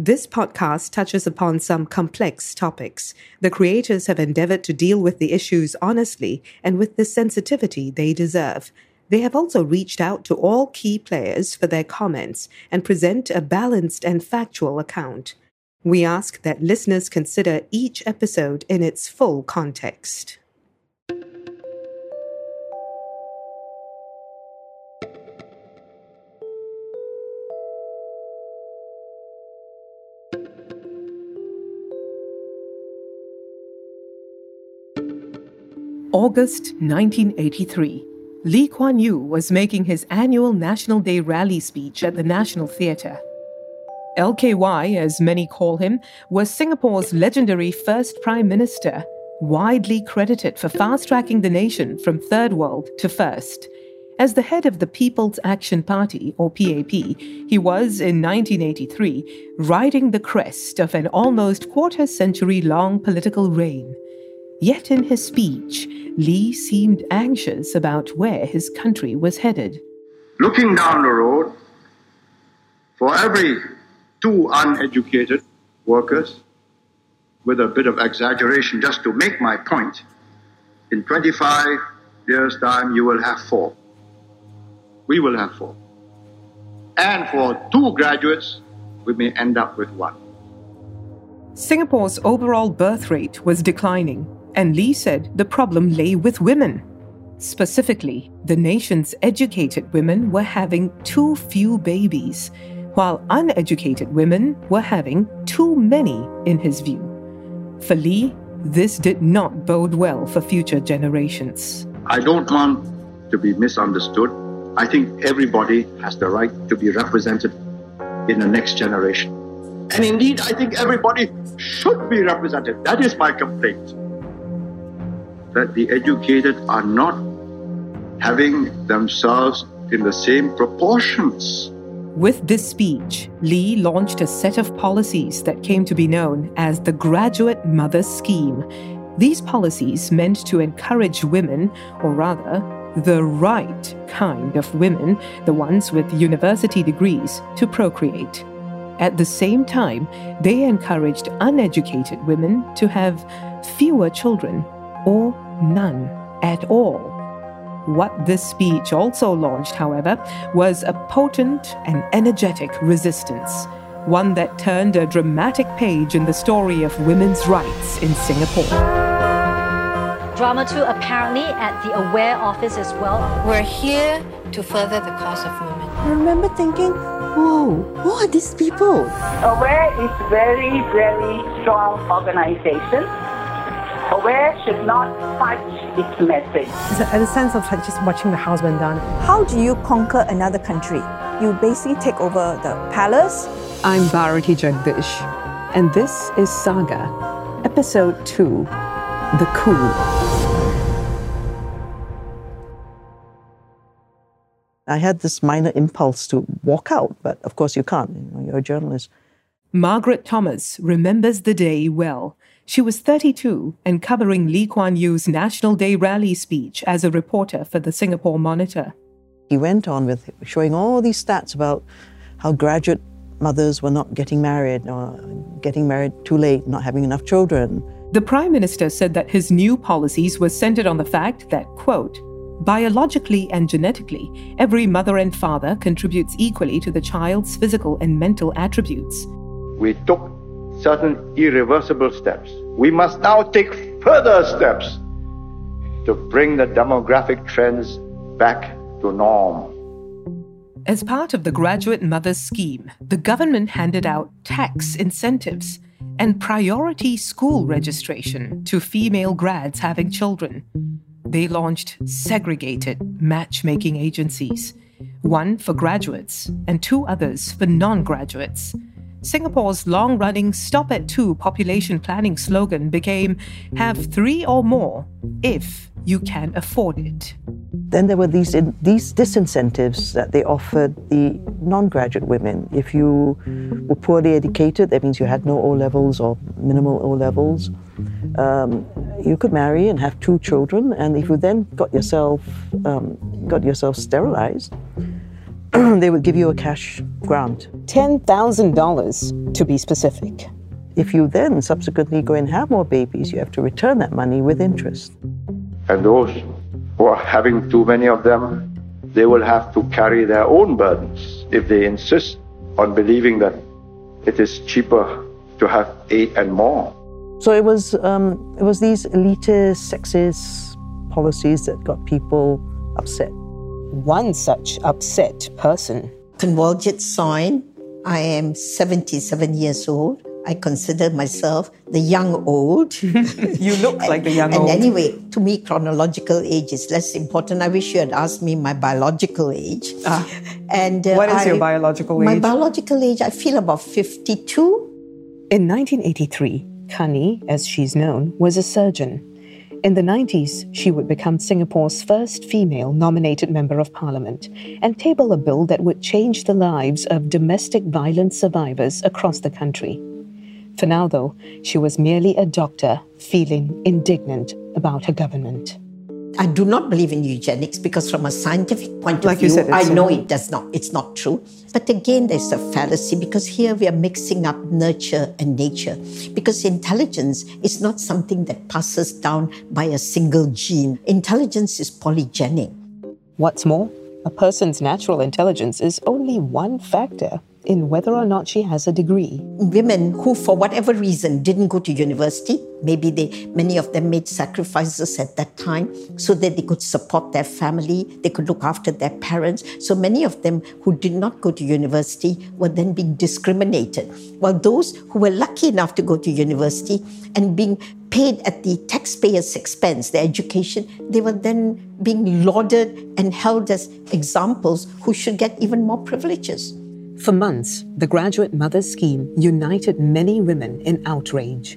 This podcast touches upon some complex topics. The creators have endeavored to deal with the issues honestly and with the sensitivity they deserve. They have also reached out to all key players for their comments and present a balanced and factual account. We ask that listeners consider each episode in its full context. August 1983. Lee Kuan Yew was making his annual National Day rally speech at the National Theatre. LKY, as many call him, was Singapore's legendary first Prime Minister, widely credited for fast tracking the nation from third world to first. As the head of the People's Action Party, or PAP, he was, in 1983, riding the crest of an almost quarter century long political reign. Yet in his speech, Lee seemed anxious about where his country was headed. Looking down the road, for every two uneducated workers, with a bit of exaggeration just to make my point, in 25 years' time, you will have four. We will have four. And for two graduates, we may end up with one. Singapore's overall birth rate was declining and Lee said the problem lay with women. Specifically, the nation's educated women were having too few babies, while uneducated women were having too many, in his view. For Lee, this did not bode well for future generations. I don't want to be misunderstood. I think everybody has the right to be represented in the next generation. And indeed, I think everybody should be represented. That is my complaint that the educated are not having themselves in the same proportions. With this speech, Lee launched a set of policies that came to be known as the Graduate Mother Scheme. These policies meant to encourage women, or rather, the right kind of women, the ones with university degrees, to procreate. At the same time, they encouraged uneducated women to have fewer children or none at all. What this speech also launched, however, was a potent and energetic resistance, one that turned a dramatic page in the story of women's rights in Singapore. Drama 2 apparently at the Aware office as well. We're here to further the cause of women. I remember thinking, whoa, who are these people? Aware is very, very strong organization Aware should not fudge its message. It's a, a sense of like just watching the house burn down. How do you conquer another country? You basically take over the palace. I'm Bharati Jagdish, and this is Saga, Episode 2 The Coup. I had this minor impulse to walk out, but of course you can't. You know, you're a journalist. Margaret Thomas remembers the day well she was 32 and covering Lee Kuan Yew's National Day rally speech as a reporter for the Singapore Monitor. He went on with showing all these stats about how graduate mothers were not getting married or getting married too late, not having enough children. The Prime Minister said that his new policies were centered on the fact that, quote, biologically and genetically, every mother and father contributes equally to the child's physical and mental attributes. We took certain irreversible steps. We must now take further steps to bring the demographic trends back to norm. As part of the Graduate Mothers Scheme, the government handed out tax incentives and priority school registration to female grads having children. They launched segregated matchmaking agencies, one for graduates and two others for non graduates. Singapore's long running Stop at Two population planning slogan became Have three or more if you can afford it. Then there were these, these disincentives that they offered the non graduate women. If you were poorly educated, that means you had no O levels or minimal O levels. Um, you could marry and have two children, and if you then got yourself um, got yourself sterilized, they would give you a cash grant $10,000 to be specific. If you then subsequently go and have more babies, you have to return that money with interest. And those who are having too many of them, they will have to carry their own burdens if they insist on believing that it is cheaper to have eight and more. So it was, um, it was these elitist, sexist policies that got people upset. One such upset person. Kanwaljit Soin. I am 77 years old. I consider myself the young old. you look like the young and old. And anyway, to me, chronological age is less important. I wish you had asked me my biological age. Ah. And uh, what is I, your biological age? My biological age, I feel about 52. In 1983, Kani, as she's known, was a surgeon. In the 90s, she would become Singapore's first female nominated Member of Parliament and table a bill that would change the lives of domestic violence survivors across the country. For now, though, she was merely a doctor feeling indignant about her government. I do not believe in eugenics because, from a scientific point like of view, said, I know it does not. It's not true. But again, there's a fallacy because here we are mixing up nurture and nature. Because intelligence is not something that passes down by a single gene. Intelligence is polygenic. What's more, a person's natural intelligence is only one factor in whether or not she has a degree. Women who, for whatever reason, didn't go to university, maybe they, many of them made sacrifices at that time so that they could support their family, they could look after their parents. So many of them who did not go to university were then being discriminated. While those who were lucky enough to go to university and being paid at the taxpayer's expense, their education, they were then being lauded and held as examples who should get even more privileges. For months, the Graduate Mother Scheme united many women in outrage.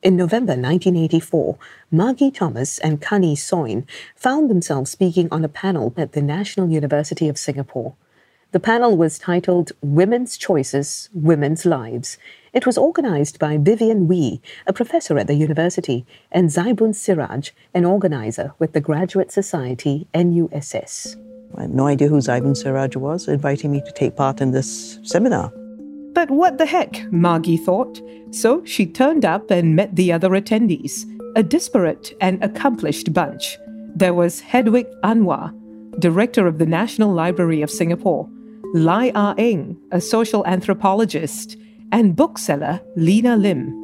In November 1984, Margie Thomas and Kani Soin found themselves speaking on a panel at the National University of Singapore. The panel was titled Women's Choices, Women's Lives. It was organized by Vivian Wee, a professor at the university, and Zaibun Siraj, an organizer with the Graduate Society NUSS. I had no idea who Zaibun Siraj was, inviting me to take part in this seminar. But what the heck, Margie thought. So she turned up and met the other attendees, a disparate and accomplished bunch. There was Hedwig Anwar, director of the National Library of Singapore, Lai Ah Eng, a social anthropologist, and bookseller Lena Lim.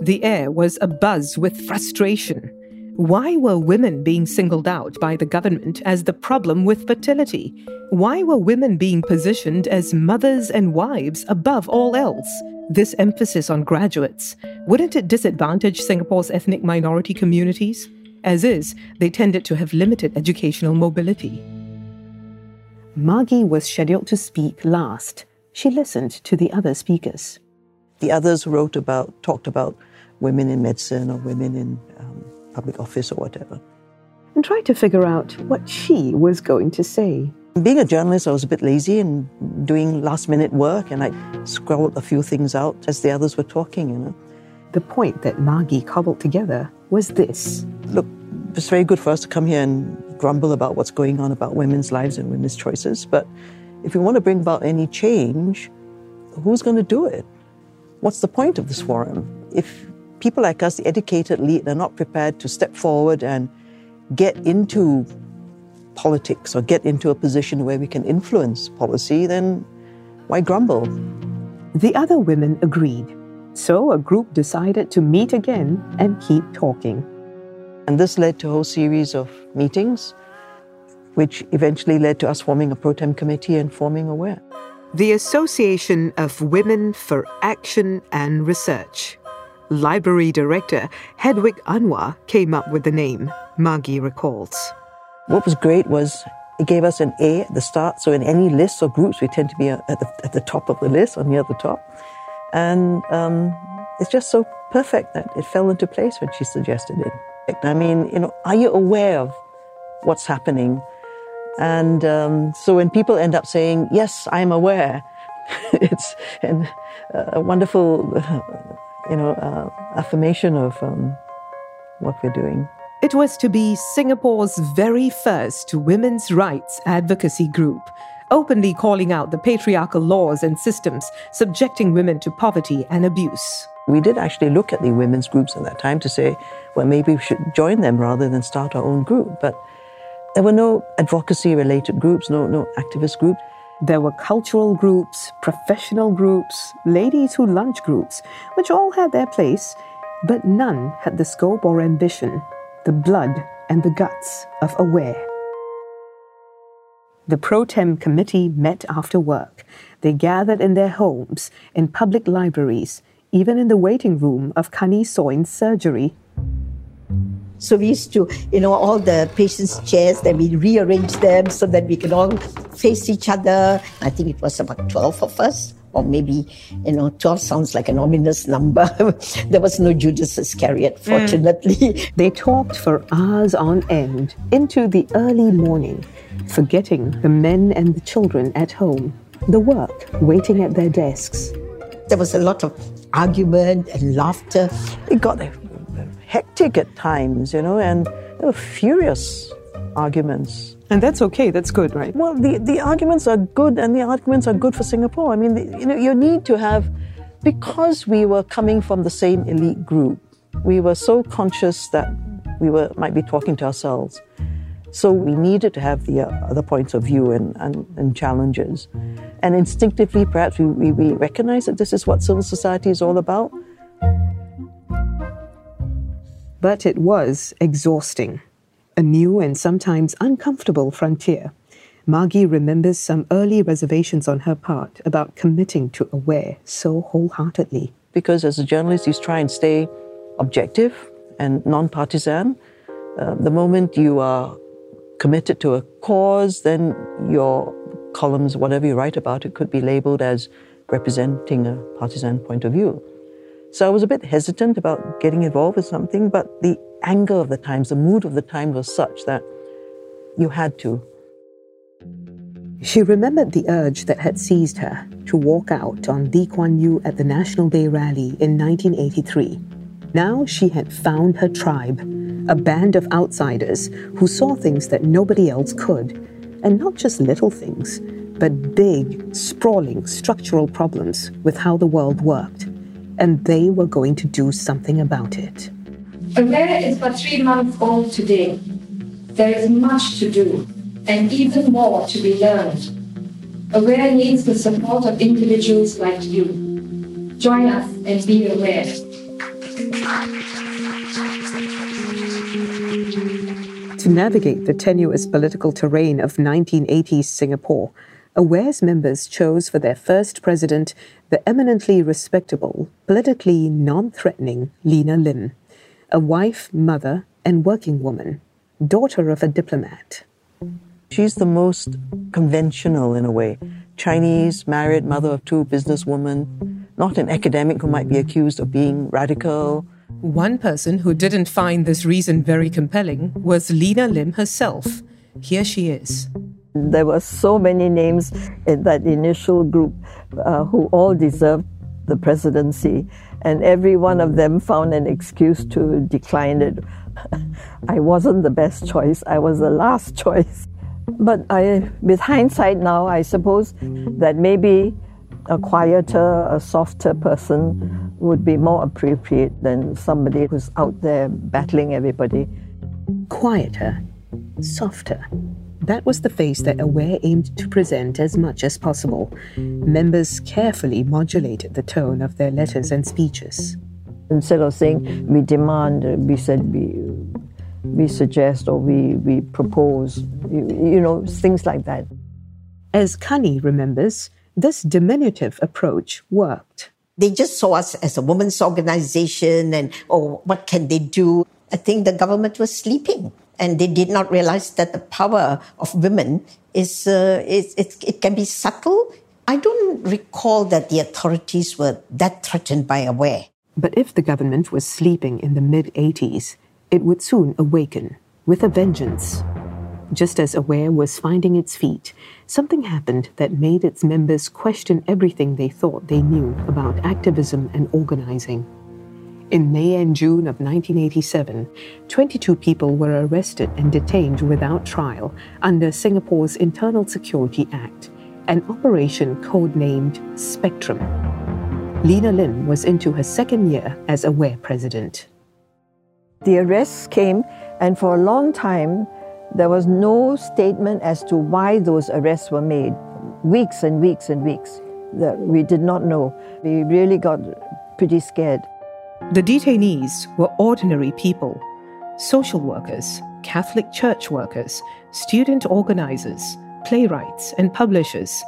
The air was abuzz with frustration. Why were women being singled out by the government as the problem with fertility? Why were women being positioned as mothers and wives above all else? This emphasis on graduates, wouldn't it disadvantage Singapore's ethnic minority communities? As is, they tended to have limited educational mobility. Margie was scheduled to speak last. She listened to the other speakers. The others wrote about, talked about women in medicine or women in um, public office or whatever. And tried to figure out what she was going to say. Being a journalist, I was a bit lazy and doing last minute work, and I scrawled a few things out as the others were talking, you know. The point that Margie cobbled together was this Look, it's very good for us to come here and grumble about what's going on about women's lives and women's choices, but if we want to bring about any change, who's going to do it? What's the point of this forum? If people like us, the educated elite, are not prepared to step forward and get into politics or get into a position where we can influence policy, then why grumble? The other women agreed. So a group decided to meet again and keep talking. And this led to a whole series of meetings, which eventually led to us forming a pro tem committee and forming AWARE. The Association of Women for Action and Research. Library director Hedwig Anwar came up with the name, Margie recalls. What was great was it gave us an A at the start, so in any lists or groups, we tend to be at the, at the top of the list, or near the top. And um, it's just so perfect that it fell into place when she suggested it. I mean, you know, are you aware of what's happening? And um, so when people end up saying, yes, I'm aware, it's an, a wonderful you know, uh, affirmation of um, what we're doing. It was to be Singapore's very first women's rights advocacy group, openly calling out the patriarchal laws and systems subjecting women to poverty and abuse. We did actually look at the women's groups at that time to say, well, maybe we should join them rather than start our own group. But there were no advocacy related groups, no, no activist groups. There were cultural groups, professional groups, ladies who lunch groups, which all had their place, but none had the scope or ambition, the blood and the guts of Aware. The Pro Tem committee met after work. They gathered in their homes, in public libraries, even in the waiting room of Kani Soin's surgery. So we used to, you know, all the patients' chairs, then we rearrange them so that we can all face each other. I think it was about 12 of us, or maybe, you know, 12 sounds like an ominous number. there was no Judas Iscariot, fortunately. Mm. They talked for hours on end into the early morning, forgetting the men and the children at home, the work waiting at their desks. There was a lot of argument and laughter. It got hectic at times, you know, and there were furious arguments. And that's okay, that's good, right? Well, the, the arguments are good, and the arguments are good for Singapore. I mean, the, you know, you need to have, because we were coming from the same elite group, we were so conscious that we were might be talking to ourselves. So we needed to have the uh, other points of view and, and, and challenges. And instinctively, perhaps we, we, we recognize that this is what civil society is all about. But it was exhausting, a new and sometimes uncomfortable frontier. Margie remembers some early reservations on her part about committing to Aware so wholeheartedly. Because as a journalist, you try and stay objective and non partisan. Uh, the moment you are committed to a cause, then your columns, whatever you write about it, could be labeled as representing a partisan point of view. So I was a bit hesitant about getting involved with something, but the anger of the times, the mood of the time was such that you had to. She remembered the urge that had seized her to walk out on Lee Kuan Yew at the National Day rally in 1983. Now she had found her tribe, a band of outsiders who saw things that nobody else could, and not just little things, but big, sprawling structural problems with how the world worked and they were going to do something about it. Aware is but three months old today. There is much to do, and even more to be learned. Aware needs the support of individuals like you. Join us and be aware. To navigate the tenuous political terrain of 1980s Singapore, Aware's members chose for their first president the eminently respectable, politically non threatening Lena Lim, a wife, mother, and working woman, daughter of a diplomat. She's the most conventional in a way. Chinese, married, mother of two, businesswoman, not an academic who might be accused of being radical. One person who didn't find this reason very compelling was Lena Lim herself. Here she is. There were so many names in that initial group uh, who all deserved the presidency, and every one of them found an excuse to decline it. I wasn't the best choice, I was the last choice. But I, with hindsight now, I suppose that maybe a quieter, a softer person would be more appropriate than somebody who's out there battling everybody. Quieter, softer. That was the face that Aware aimed to present as much as possible. Members carefully modulated the tone of their letters and speeches. Instead of saying we demand, uh, we said we, we suggest or we, we propose, you, you know, things like that. As Kani remembers, this diminutive approach worked. They just saw us as a women's organization and, oh, what can they do? I think the government was sleeping and they did not realize that the power of women is, uh, is it, it can be subtle. I don't recall that the authorities were that threatened by Aware. But if the government was sleeping in the mid 80s, it would soon awaken with a vengeance. Just as Aware was finding its feet, something happened that made its members question everything they thought they knew about activism and organizing. In May and June of 1987, 22 people were arrested and detained without trial under Singapore's Internal Security Act, an operation codenamed Spectrum. Lena Lim was into her second year as Aware president. The arrests came, and for a long time, there was no statement as to why those arrests were made. Weeks and weeks and weeks that we did not know. We really got pretty scared. The detainees were ordinary people social workers, Catholic church workers, student organizers, playwrights, and publishers.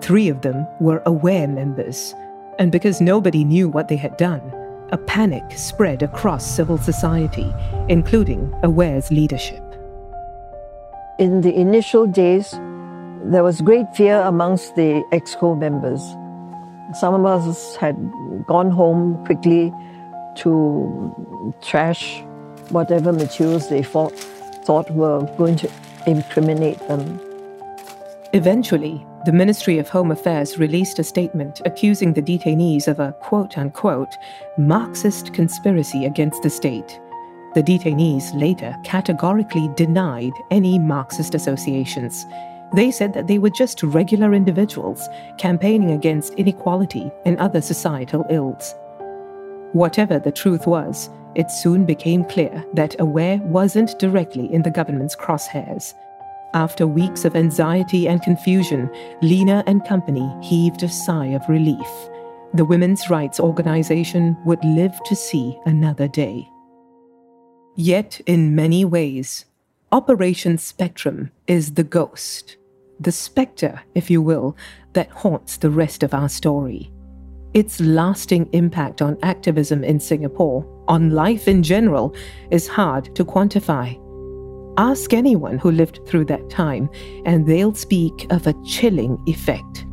Three of them were aware members. And because nobody knew what they had done, a panic spread across civil society, including Aware's leadership. In the initial days, there was great fear amongst the EXCO members. Some of us had gone home quickly to trash whatever materials they thought, thought were going to incriminate them. Eventually, the Ministry of Home Affairs released a statement accusing the detainees of a quote unquote Marxist conspiracy against the state. The detainees later categorically denied any Marxist associations. They said that they were just regular individuals campaigning against inequality and other societal ills. Whatever the truth was, it soon became clear that Aware wasn't directly in the government's crosshairs. After weeks of anxiety and confusion, Lena and company heaved a sigh of relief. The women's rights organization would live to see another day. Yet, in many ways, Operation Spectrum is the ghost, the spectre, if you will, that haunts the rest of our story. Its lasting impact on activism in Singapore, on life in general, is hard to quantify. Ask anyone who lived through that time, and they'll speak of a chilling effect,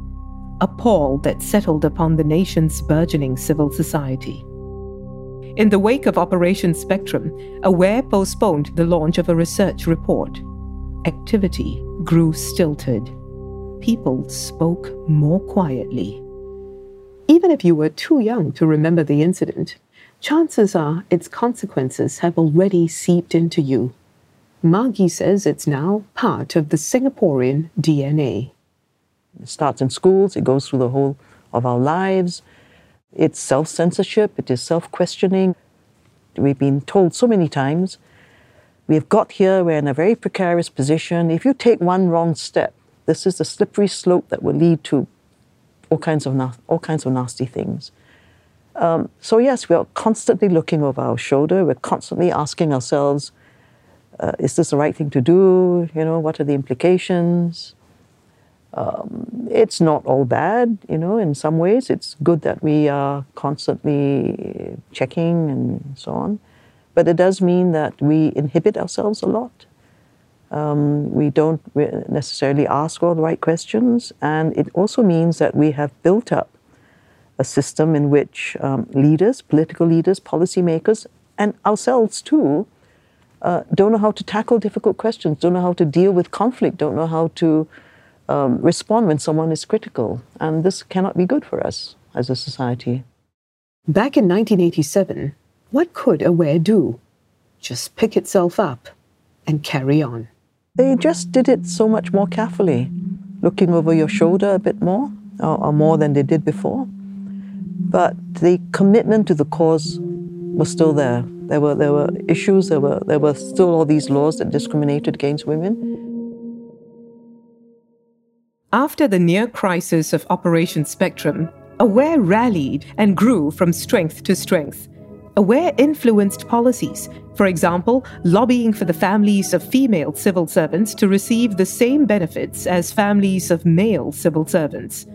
a pall that settled upon the nation's burgeoning civil society. In the wake of Operation Spectrum, Aware postponed the launch of a research report. Activity grew stilted. People spoke more quietly. Even if you were too young to remember the incident, chances are its consequences have already seeped into you. Margie says it's now part of the Singaporean DNA. It starts in schools, it goes through the whole of our lives. It's self censorship, it is self questioning. We've been told so many times we've got here, we're in a very precarious position. If you take one wrong step, this is the slippery slope that will lead to all kinds of, na- all kinds of nasty things. Um, so, yes, we are constantly looking over our shoulder. We're constantly asking ourselves, uh, is this the right thing to do? You know, what are the implications? Um, it's not all bad, you know, in some ways. It's good that we are constantly checking and so on. But it does mean that we inhibit ourselves a lot. Um, we don't necessarily ask all the right questions. And it also means that we have built up a system in which um, leaders, political leaders, policymakers, and ourselves too, uh, don't know how to tackle difficult questions, don't know how to deal with conflict, don't know how to um, respond when someone is critical. And this cannot be good for us as a society. Back in 1987, what could Aware do? Just pick itself up and carry on. They just did it so much more carefully, looking over your shoulder a bit more, or, or more than they did before. But the commitment to the cause was still there. There were there were issues. There were there were still all these laws that discriminated against women. After the near crisis of Operation Spectrum, Aware rallied and grew from strength to strength. Aware influenced policies, for example, lobbying for the families of female civil servants to receive the same benefits as families of male civil servants.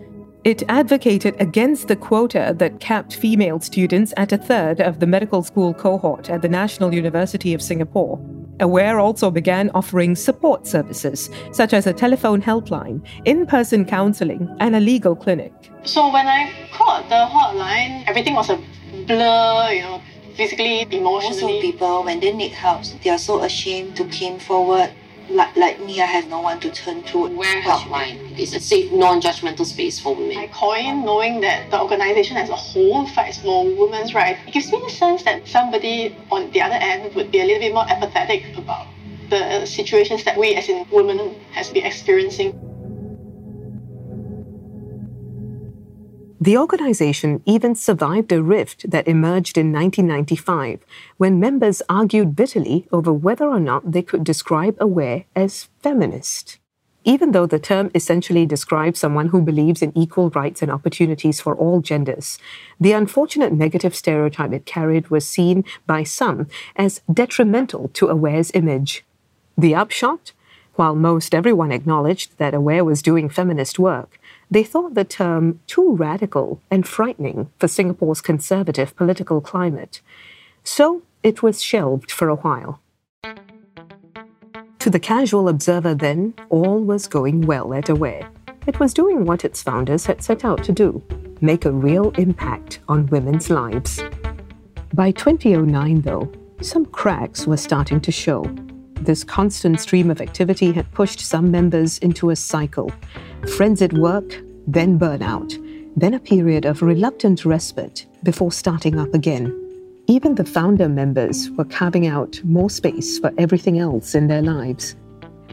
It advocated against the quota that capped female students at a third of the medical school cohort at the National University of Singapore. Aware also began offering support services, such as a telephone helpline, in person counseling, and a legal clinic. So when I called the hotline, everything was a blur, you know, physically, emotionally. Also, people, when they need help, they are so ashamed to come forward. Like, like me, I have no one to turn to. Aware Helpline is a safe, non-judgmental space for women. I call in knowing that the organization as a whole fights for women's rights. It gives me the sense that somebody on the other end would be a little bit more empathetic about the situations that we as in women has been experiencing. The organization even survived a rift that emerged in 1995 when members argued bitterly over whether or not they could describe Aware as feminist. Even though the term essentially describes someone who believes in equal rights and opportunities for all genders, the unfortunate negative stereotype it carried was seen by some as detrimental to Aware's image. The upshot? While most everyone acknowledged that Aware was doing feminist work, they thought the term too radical and frightening for Singapore's conservative political climate. So it was shelved for a while. To the casual observer, then, all was going well at Aware. It was doing what its founders had set out to do make a real impact on women's lives. By 2009, though, some cracks were starting to show. This constant stream of activity had pushed some members into a cycle friends at work, then burnout, then a period of reluctant respite before starting up again. Even the founder members were carving out more space for everything else in their lives.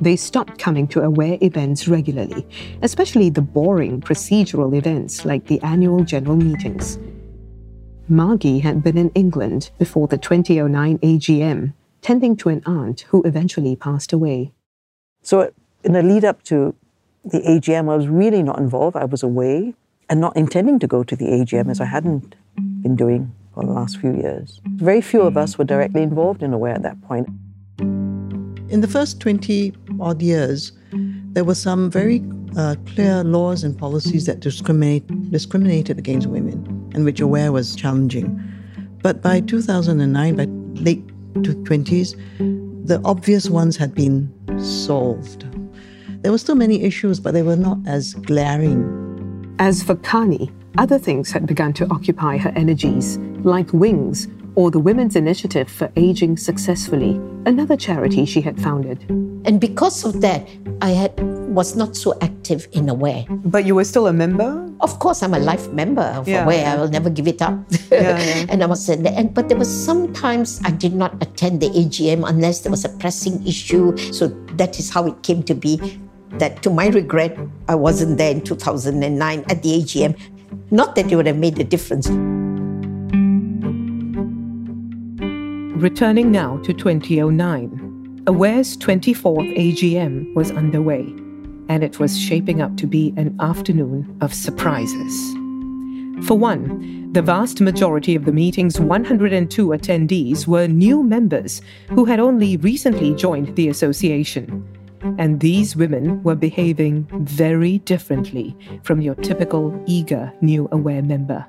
They stopped coming to Aware events regularly, especially the boring procedural events like the annual general meetings. Margie had been in England before the 2009 AGM tending to an aunt who eventually passed away. So, in the lead up to the AGM, I was really not involved. I was away and not intending to go to the AGM as I hadn't been doing for the last few years. Very few of us were directly involved in Aware at that point. In the first 20 odd years, there were some very uh, clear laws and policies that discriminate, discriminated against women and which Aware was challenging. But by 2009, by late 20s, the obvious ones had been solved. There were still many issues, but they were not as glaring. As for Kani, other things had begun to occupy her energies, like Wings or the Women's Initiative for Aging Successfully, another charity she had founded. And because of that, I had was not so active in Aware. But you were still a member? Of course, I'm a life member of Yeah, Aware. yeah. I will never give it up. Yeah, yeah. and I was in there. And, but there was sometimes I did not attend the AGM unless there was a pressing issue. So that is how it came to be that, to my regret, I wasn't there in 2009 at the AGM. Not that it would have made a difference. Returning now to 2009, Aware's 24th AGM was underway, and it was shaping up to be an afternoon of surprises. For one, the vast majority of the meeting's 102 attendees were new members who had only recently joined the association. And these women were behaving very differently from your typical eager new Aware member.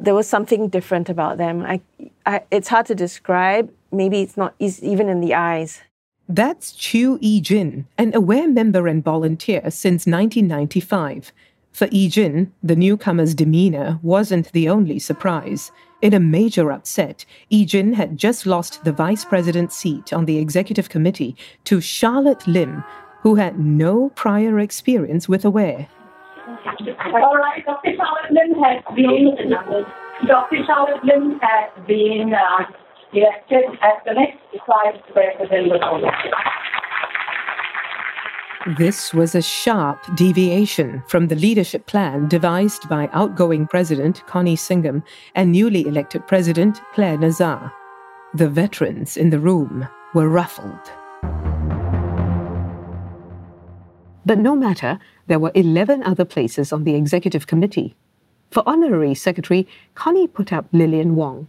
There was something different about them. I, I, it's hard to describe. Maybe it's not even in the eyes. That's Chu E Jin, an aware member and volunteer since 1995. For E Jin, the newcomer's demeanor wasn't the only surprise. In a major upset, E Jin had just lost the vice president's seat on the executive committee to Charlotte Lim, who had no prior experience with Aware. All right, Dr. Charlotte Lim has been Dr. Charlotte Lim has been uh, elected as the next vice president of This was a sharp deviation from the leadership plan devised by outgoing President Connie Singam and newly elected President Claire Nazar. The veterans in the room were ruffled. But no matter, there were 11 other places on the executive committee. For honorary secretary, Connie put up Lillian Wong.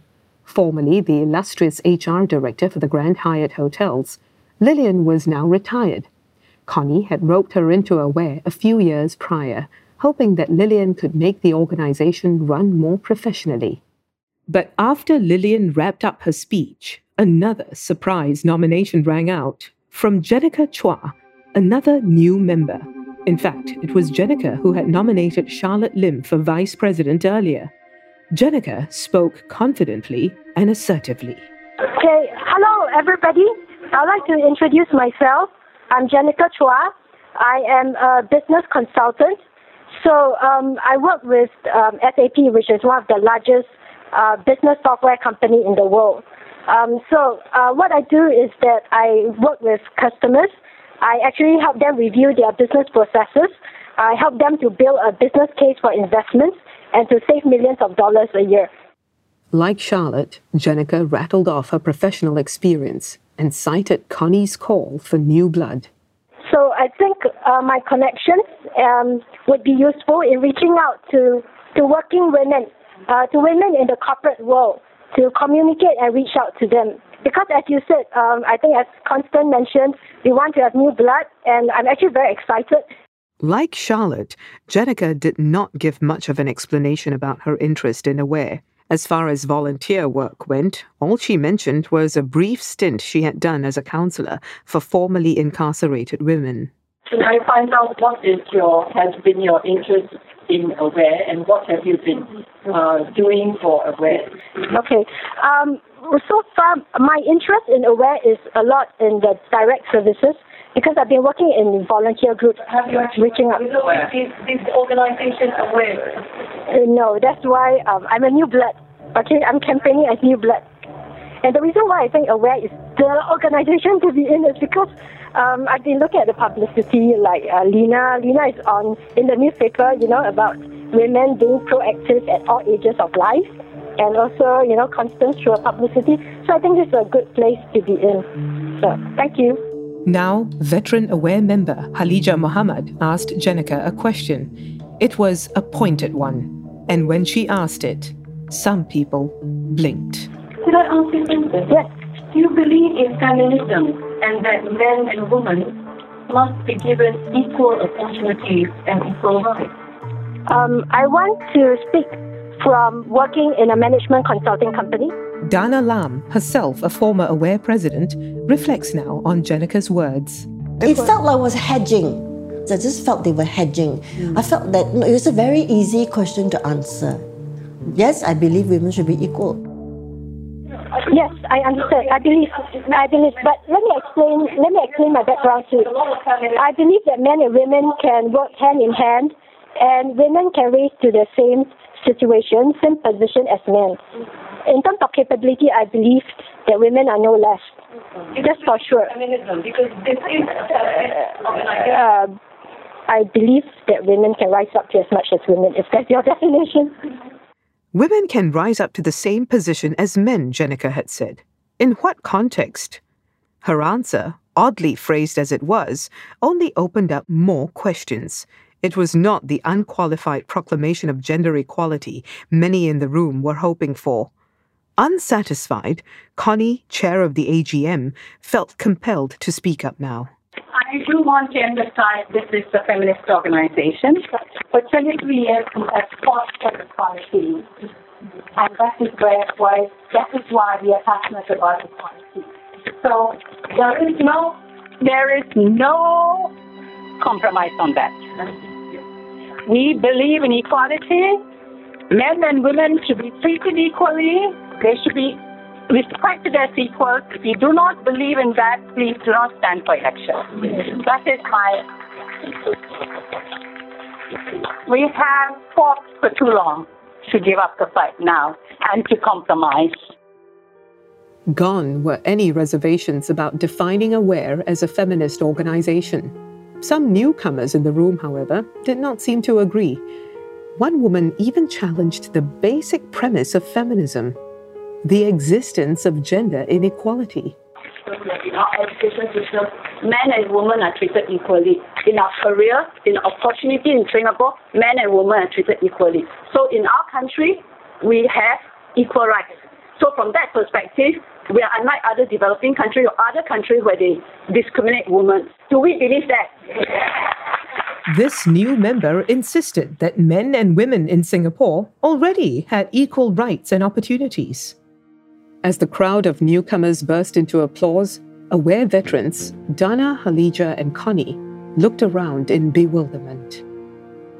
Formerly the illustrious HR director for the Grand Hyatt Hotels, Lillian was now retired. Connie had roped her into Aware a few years prior, hoping that Lillian could make the organization run more professionally. But after Lillian wrapped up her speech, another surprise nomination rang out from Jenica Chua, another new member. In fact, it was Jenica who had nominated Charlotte Lim for vice president earlier. Jenica spoke confidently and assertively. Okay, hello everybody. I'd like to introduce myself. I'm Jenica Chua. I am a business consultant. So um, I work with um, SAP, which is one of the largest uh, business software company in the world. Um, so uh, what I do is that I work with customers. I actually help them review their business processes. I help them to build a business case for investments, and to save millions of dollars a year. Like Charlotte, Jenica rattled off her professional experience and cited Connie's call for new blood. So I think uh, my connections um, would be useful in reaching out to, to working women, uh, to women in the corporate world, to communicate and reach out to them. Because as you said, um, I think as Constance mentioned, we want to have new blood, and I'm actually very excited. Like Charlotte, Jenica did not give much of an explanation about her interest in Aware. As far as volunteer work went, all she mentioned was a brief stint she had done as a counselor for formerly incarcerated women. Can I find out what is your has been your interest in Aware and what have you been uh, doing for Aware? Okay. Um, so far, my interest in Aware is a lot in the direct services because I've been working in volunteer groups, Have you reaching out. Is this organization aware? Uh, no, that's why um, I'm a new blood. Okay, I'm campaigning as new blood. And the reason why I think Aware is the organization to be in is because um, I've been looking at the publicity, like uh, Lena. Lena is on in the newspaper, you know, about women being proactive at all ages of life, and also, you know, Constance through publicity. So I think this is a good place to be in. So thank you. Now, veteran aware member Halija Muhammad asked Jenica a question. It was a pointed one, and when she asked it, some people blinked. Could I ask you something? Yes. Do you believe in feminism and that men and women must be given equal opportunities and equal rights? Um, I want to speak from working in a management consulting company. Dana Lam, herself a former Aware president, reflects now on Jenica's words. It felt like I was hedging. I just felt they were hedging. I felt that it was a very easy question to answer. Yes, I believe women should be equal. Yes, I understand. I believe. I believe. But let me explain. Let me explain my background too. I believe that men and women can work hand in hand, and women can raise to the same situation, same position as men. In terms of capability, I believe that women are no less. Just for sure. Feminism, because this is. Uh, I believe that women can rise up to as much as women, if that's your definition. Women can rise up to the same position as men, Jenica had said. In what context? Her answer, oddly phrased as it was, only opened up more questions. It was not the unqualified proclamation of gender equality many in the room were hoping for. Unsatisfied, Connie, chair of the AGM, felt compelled to speak up now. I do want to emphasize this is a feminist organization. For 23 years, we have fought for equality. And that is where, why, that is why we are passionate about equality. So there is no, there is no compromise on that. We believe in equality. Men and women should be treated equally. They should be respected as equals. If you do not believe in that, please do not stand for election. That is my. We have fought for too long to give up the fight now and to compromise. Gone were any reservations about defining Aware as a feminist organization. Some newcomers in the room, however, did not seem to agree. One woman even challenged the basic premise of feminism the existence of gender inequality. In our education system, men and women are treated equally. In our career, in opportunity in Singapore, men and women are treated equally. So in our country, we have equal rights. So from that perspective, we are unlike other developing countries or other countries where they discriminate women. Do we believe that? This new member insisted that men and women in Singapore already had equal rights and opportunities. As the crowd of newcomers burst into applause, aware veterans, Dana, Halija, and Connie, looked around in bewilderment.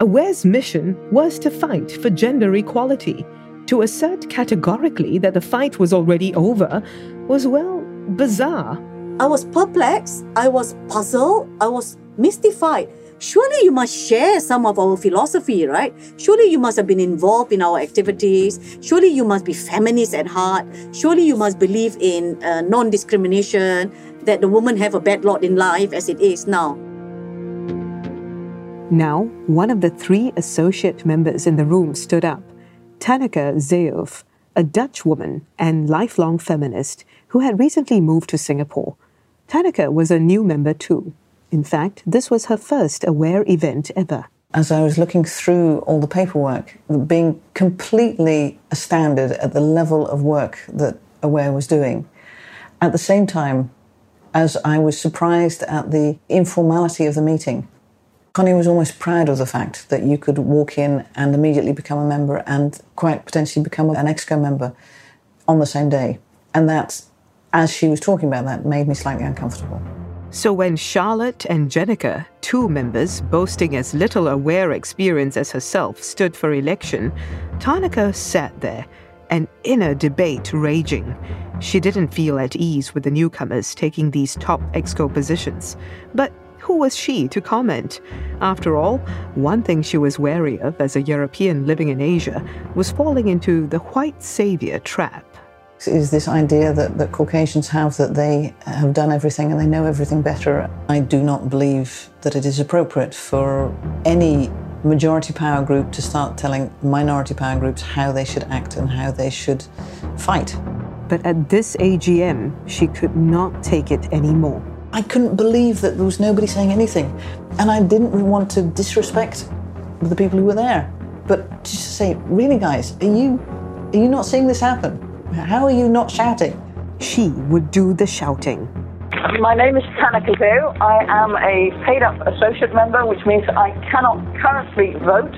Aware's mission was to fight for gender equality. To assert categorically that the fight was already over was, well, bizarre. I was perplexed, I was puzzled, I was mystified. Surely you must share some of our philosophy, right? Surely you must have been involved in our activities. Surely you must be feminist at heart. Surely you must believe in uh, non discrimination, that the women have a bad lot in life as it is now. Now, one of the three associate members in the room stood up Taneke Zeeuw, a Dutch woman and lifelong feminist who had recently moved to Singapore. Taneke was a new member too. In fact, this was her first Aware event ever. As I was looking through all the paperwork, being completely astounded at the level of work that Aware was doing. At the same time, as I was surprised at the informality of the meeting. Connie was almost proud of the fact that you could walk in and immediately become a member and quite potentially become an EXCO member on the same day. And that, as she was talking about that, made me slightly uncomfortable. So when Charlotte and Jenica, two members boasting as little aware experience as herself, stood for election, Taneke sat there, an inner debate raging. She didn't feel at ease with the newcomers taking these top exco positions. But who was she to comment? After all, one thing she was wary of as a European living in Asia was falling into the white savior trap. Is this idea that, that Caucasians have that they have done everything and they know everything better? I do not believe that it is appropriate for any majority power group to start telling minority power groups how they should act and how they should fight. But at this AGM, she could not take it anymore. I couldn't believe that there was nobody saying anything. And I didn't want to disrespect the people who were there. But just to say, really, guys, are you, are you not seeing this happen? How are you not shouting? She would do the shouting. My name is Taneke Zeeuw. I am a paid up associate member, which means I cannot currently vote.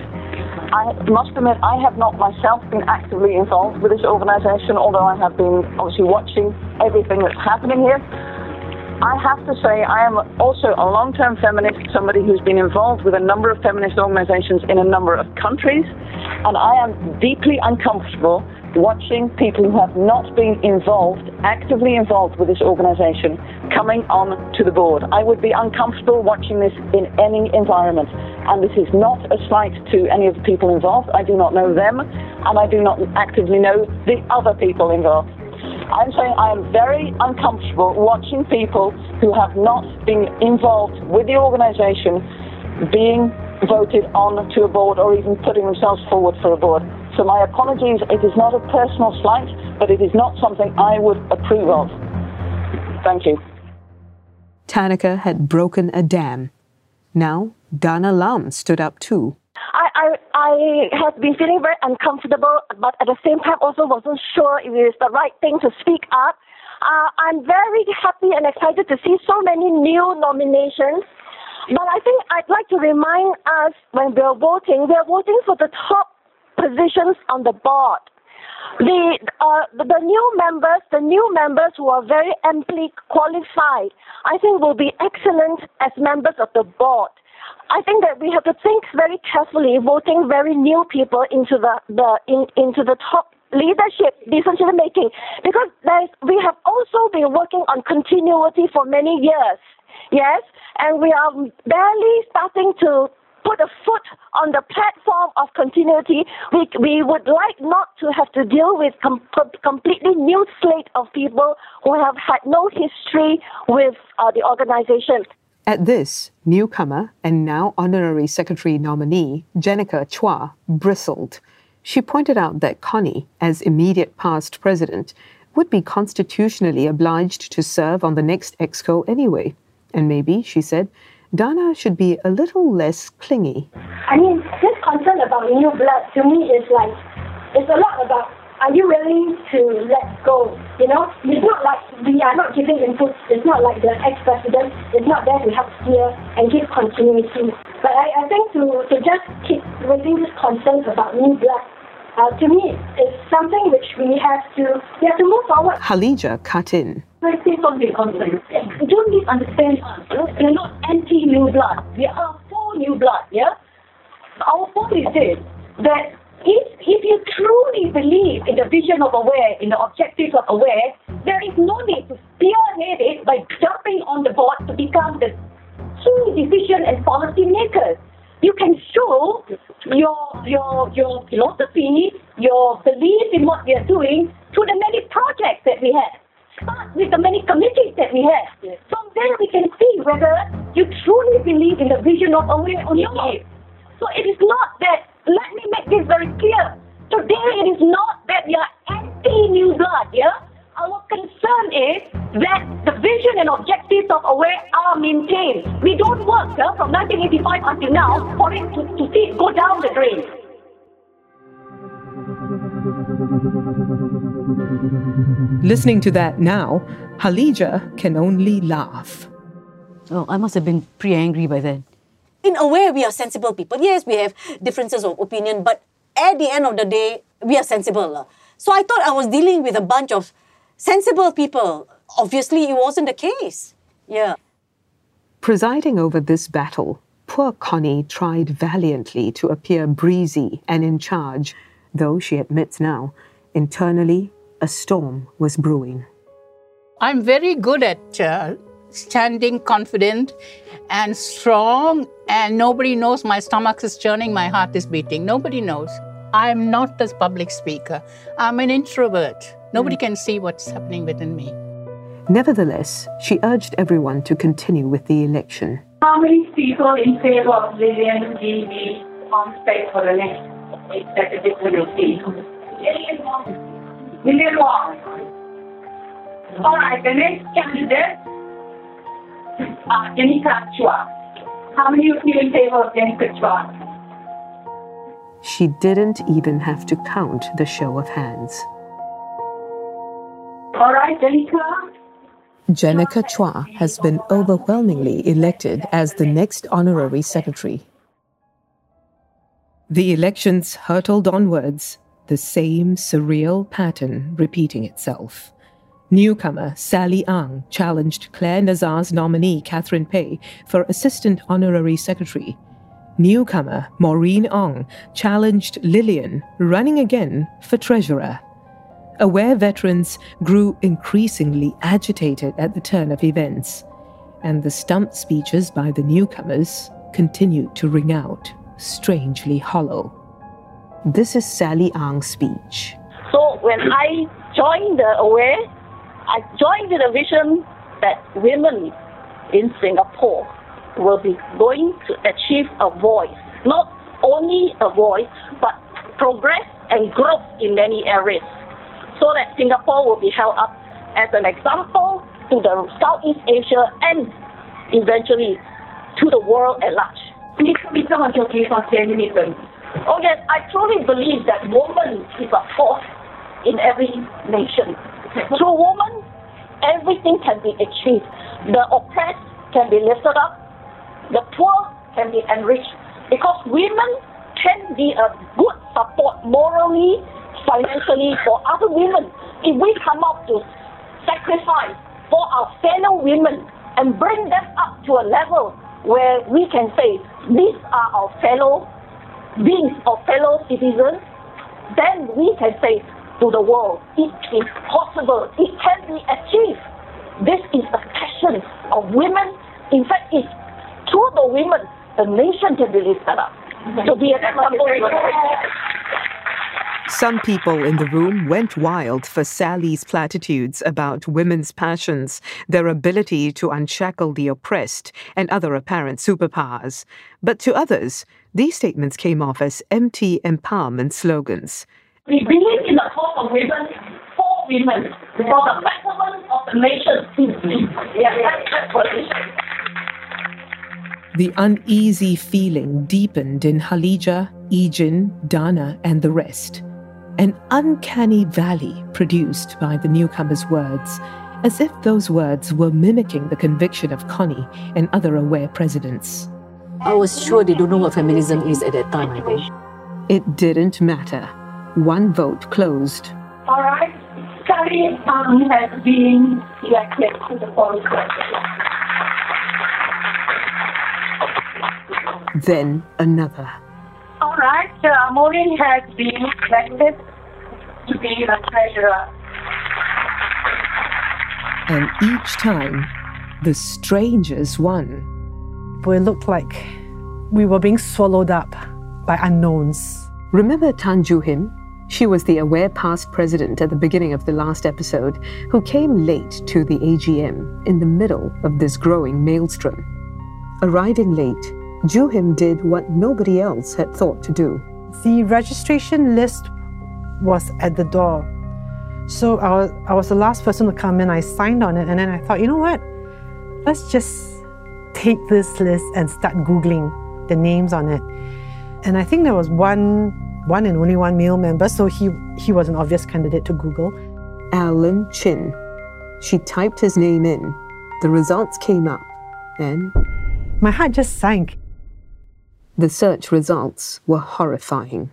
I must admit, I have not myself been actively involved with this organisation, although I have been obviously watching everything that's happening here. I have to say, I am also a long term feminist, somebody who's been involved with a number of feminist organizations in a number of countries, and I am deeply uncomfortable watching people who have not been involved, actively involved with this organization, coming on to the board. I would be uncomfortable watching this in any environment, and this is not a slight to any of the people involved. I do not know them, and I do not actively know the other people involved. I'm saying I am very uncomfortable watching people who have not been involved with the organization being voted on to a board or even putting themselves forward for a board. So my apologies, it is not a personal slight, but it is not something I would approve of. Thank you. Taneke had broken a dam. Now, Dana Lam stood up too. I, I, I have been feeling very uncomfortable, but at the same time also wasn't sure if it is the right thing to speak up. Uh, I'm very happy and excited to see so many new nominations. But I think I'd like to remind us when we're voting, we're voting for the top positions on the board. The, uh, the, new members, the new members who are very amply qualified, I think will be excellent as members of the board. I think that we have to think very carefully, voting very new people into the, the in, into the top leadership decision making, because we have also been working on continuity for many years. Yes, and we are barely starting to put a foot on the platform of continuity. We, we would like not to have to deal with com- completely new slate of people who have had no history with uh, the organization. At this, newcomer and now honorary secretary nominee Jenica Chua bristled. She pointed out that Connie, as immediate past president, would be constitutionally obliged to serve on the next exco anyway. And maybe, she said, Dana should be a little less clingy. I mean, this concern about new blood to me is like, it's a lot about are you willing to let go? You know, it's not like we are not giving input. It's not like the ex-president is not there to help steer and give continuity. But I, I think to, to just keep raising this concerns about new blood, uh, to me, it's something which we have to we have to move forward. Halija cut in. Let's say something concern. Don't misunderstand us. We are not anti-new blood. We are for new blood. Yeah. Our point is this: that if, if you truly believe in the vision of AWARE, in the objectives of AWARE, there is no need to spearhead it by jumping on the board to become the key decision and policy makers. You can show your your your philosophy, your belief in what we are doing through the many projects that we have. Start with the many committees that we have. From there we can see whether you truly believe in the vision of Aware your life. So it is not that, let me make this very clear. Today it is not that we are anti-New Blood, yeah? Our concern is that the vision and objectives of AWARE are maintained. We don't work yeah, from 1985 until now for it to, to see it go down the drain. Listening to that now, Halija can only laugh. Oh, I must have been pretty angry by then. In a way, we are sensible people. Yes, we have differences of opinion, but at the end of the day, we are sensible. So I thought I was dealing with a bunch of sensible people. Obviously, it wasn't the case. Yeah. Presiding over this battle, poor Connie tried valiantly to appear breezy and in charge, though she admits now, internally, a storm was brewing. I'm very good at uh, standing confident and strong, and nobody knows my stomach is churning, my heart is beating. Nobody knows. I'm not a public speaker. I'm an introvert. Nobody mm. can see what's happening within me. Nevertheless, she urged everyone to continue with the election. How many people in favor of Lilian G.B. on stage for the next executive committee? Lilian Wong. All right, the next candidate, uh, Jenica Chua. How many of you in favor of Jenica Chua? She didn't even have to count the show of hands. All right, Jenica. Jenica Chua has been overwhelmingly elected as the next honorary secretary. The elections hurtled onwards, the same surreal pattern repeating itself. Newcomer Sally Ang challenged Claire Nazar's nominee Catherine Pei for Assistant Honorary Secretary. Newcomer Maureen Ong challenged Lillian, running again for Treasurer. Aware veterans grew increasingly agitated at the turn of events, and the stump speeches by the newcomers continued to ring out, strangely hollow. This is Sally Ang's speech. So when I joined the Aware, I joined with a vision that women in Singapore will be going to achieve a voice, not only a voice, but progress and growth in many areas so that Singapore will be held up as an example to the Southeast Asia and eventually to the world at large. Oh yes, I truly believe that woman is a force in every nation. Through woman, everything can be achieved. The oppressed can be lifted up, the poor can be enriched, because women can be a good support morally financially for other women, if we come out to sacrifice for our fellow women and bring them up to a level where we can say these are our fellow beings or fellow citizens, then we can say to the world, it is possible, it can be achieved. This is the passion of women. In fact, it's through the women the nation can be lifted up. To be an example. Some people in the room went wild for Sally's platitudes about women's passions, their ability to unshackle the oppressed, and other apparent superpowers. But to others, these statements came off as empty empowerment slogans. We believe in the cause of women, for women, for the betterment of the nation. The uneasy feeling deepened in Halija, Ejin, Dana, and the rest an uncanny valley produced by the newcomer's words, as if those words were mimicking the conviction of Connie and other aware presidents. I was sure they don't know what feminism is at that time, I think. It didn't matter. One vote closed. All right. Sally um, has been elected to the board Then another. All right, uh, Maureen has been elected to be the treasurer. And each time, the strangers won. But it looked like we were being swallowed up by unknowns. Remember Tan Joo Hymn? She was the aware past president at the beginning of the last episode who came late to the AGM in the middle of this growing maelstrom. Arriving late, Joo Hymn did what nobody else had thought to do. The registration list was at the door. So I was, I was the last person to come in. I signed on it and then I thought, you know what? Let's just take this list and start Googling the names on it. And I think there was one one and only one male member, so he, he was an obvious candidate to Google. Alan Chin. She typed his name in. The results came up, and my heart just sank. The search results were horrifying.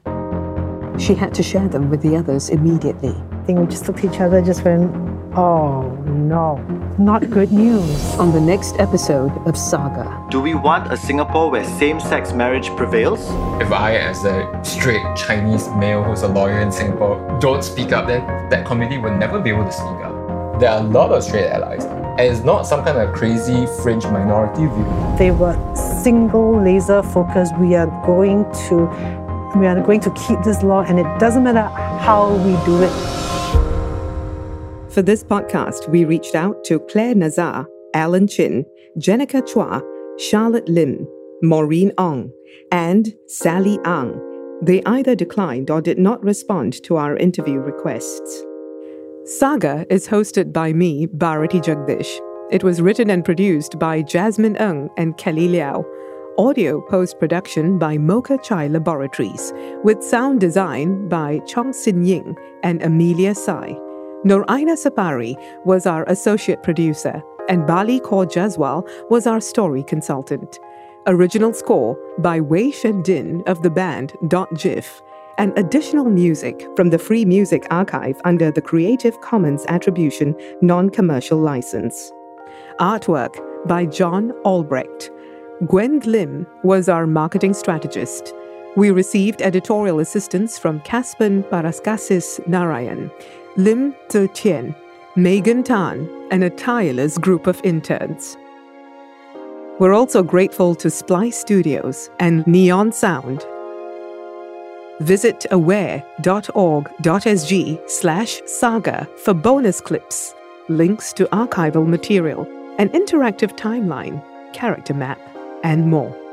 She had to share them with the others immediately. I think we just looked at each other, just went, oh no, not good news. On the next episode of Saga. Do we want a Singapore where same sex marriage prevails? If I, as a straight Chinese male who's a lawyer in Singapore, don't speak up, then that community will never be able to speak up. There are a lot of straight allies, and it's not some kind of crazy fringe minority view. They were single laser focused. We are going to we are going to keep this law, and it doesn't matter how we do it. For this podcast, we reached out to Claire Nazar, Alan Chin, Jenica Chua, Charlotte Lim, Maureen Ong, and Sally Ang. They either declined or did not respond to our interview requests. Saga is hosted by me, Bharati Jagdish. It was written and produced by Jasmine Ng and Kelly Liao. Audio post production by Mocha Chai Laboratories, with sound design by Chong Sin Ying and Amelia Sai. Noraina Sapari was our associate producer, and Balli Kaur Jaswal was our story consultant. Original score by Wei Shen Din of the band Dot GIF, and additional music from the Free Music Archive under the Creative Commons Attribution Non Commercial License. Artwork by John Albrecht. Gwen Lim was our marketing strategist. We received editorial assistance from Caspan Paraskasis Narayan, Lim Tzu Tien, Megan Tan, and a tireless group of interns. We're also grateful to Splice Studios and Neon Sound. Visit aware.org.sg slash saga for bonus clips, links to archival material, an interactive timeline, character map, and more.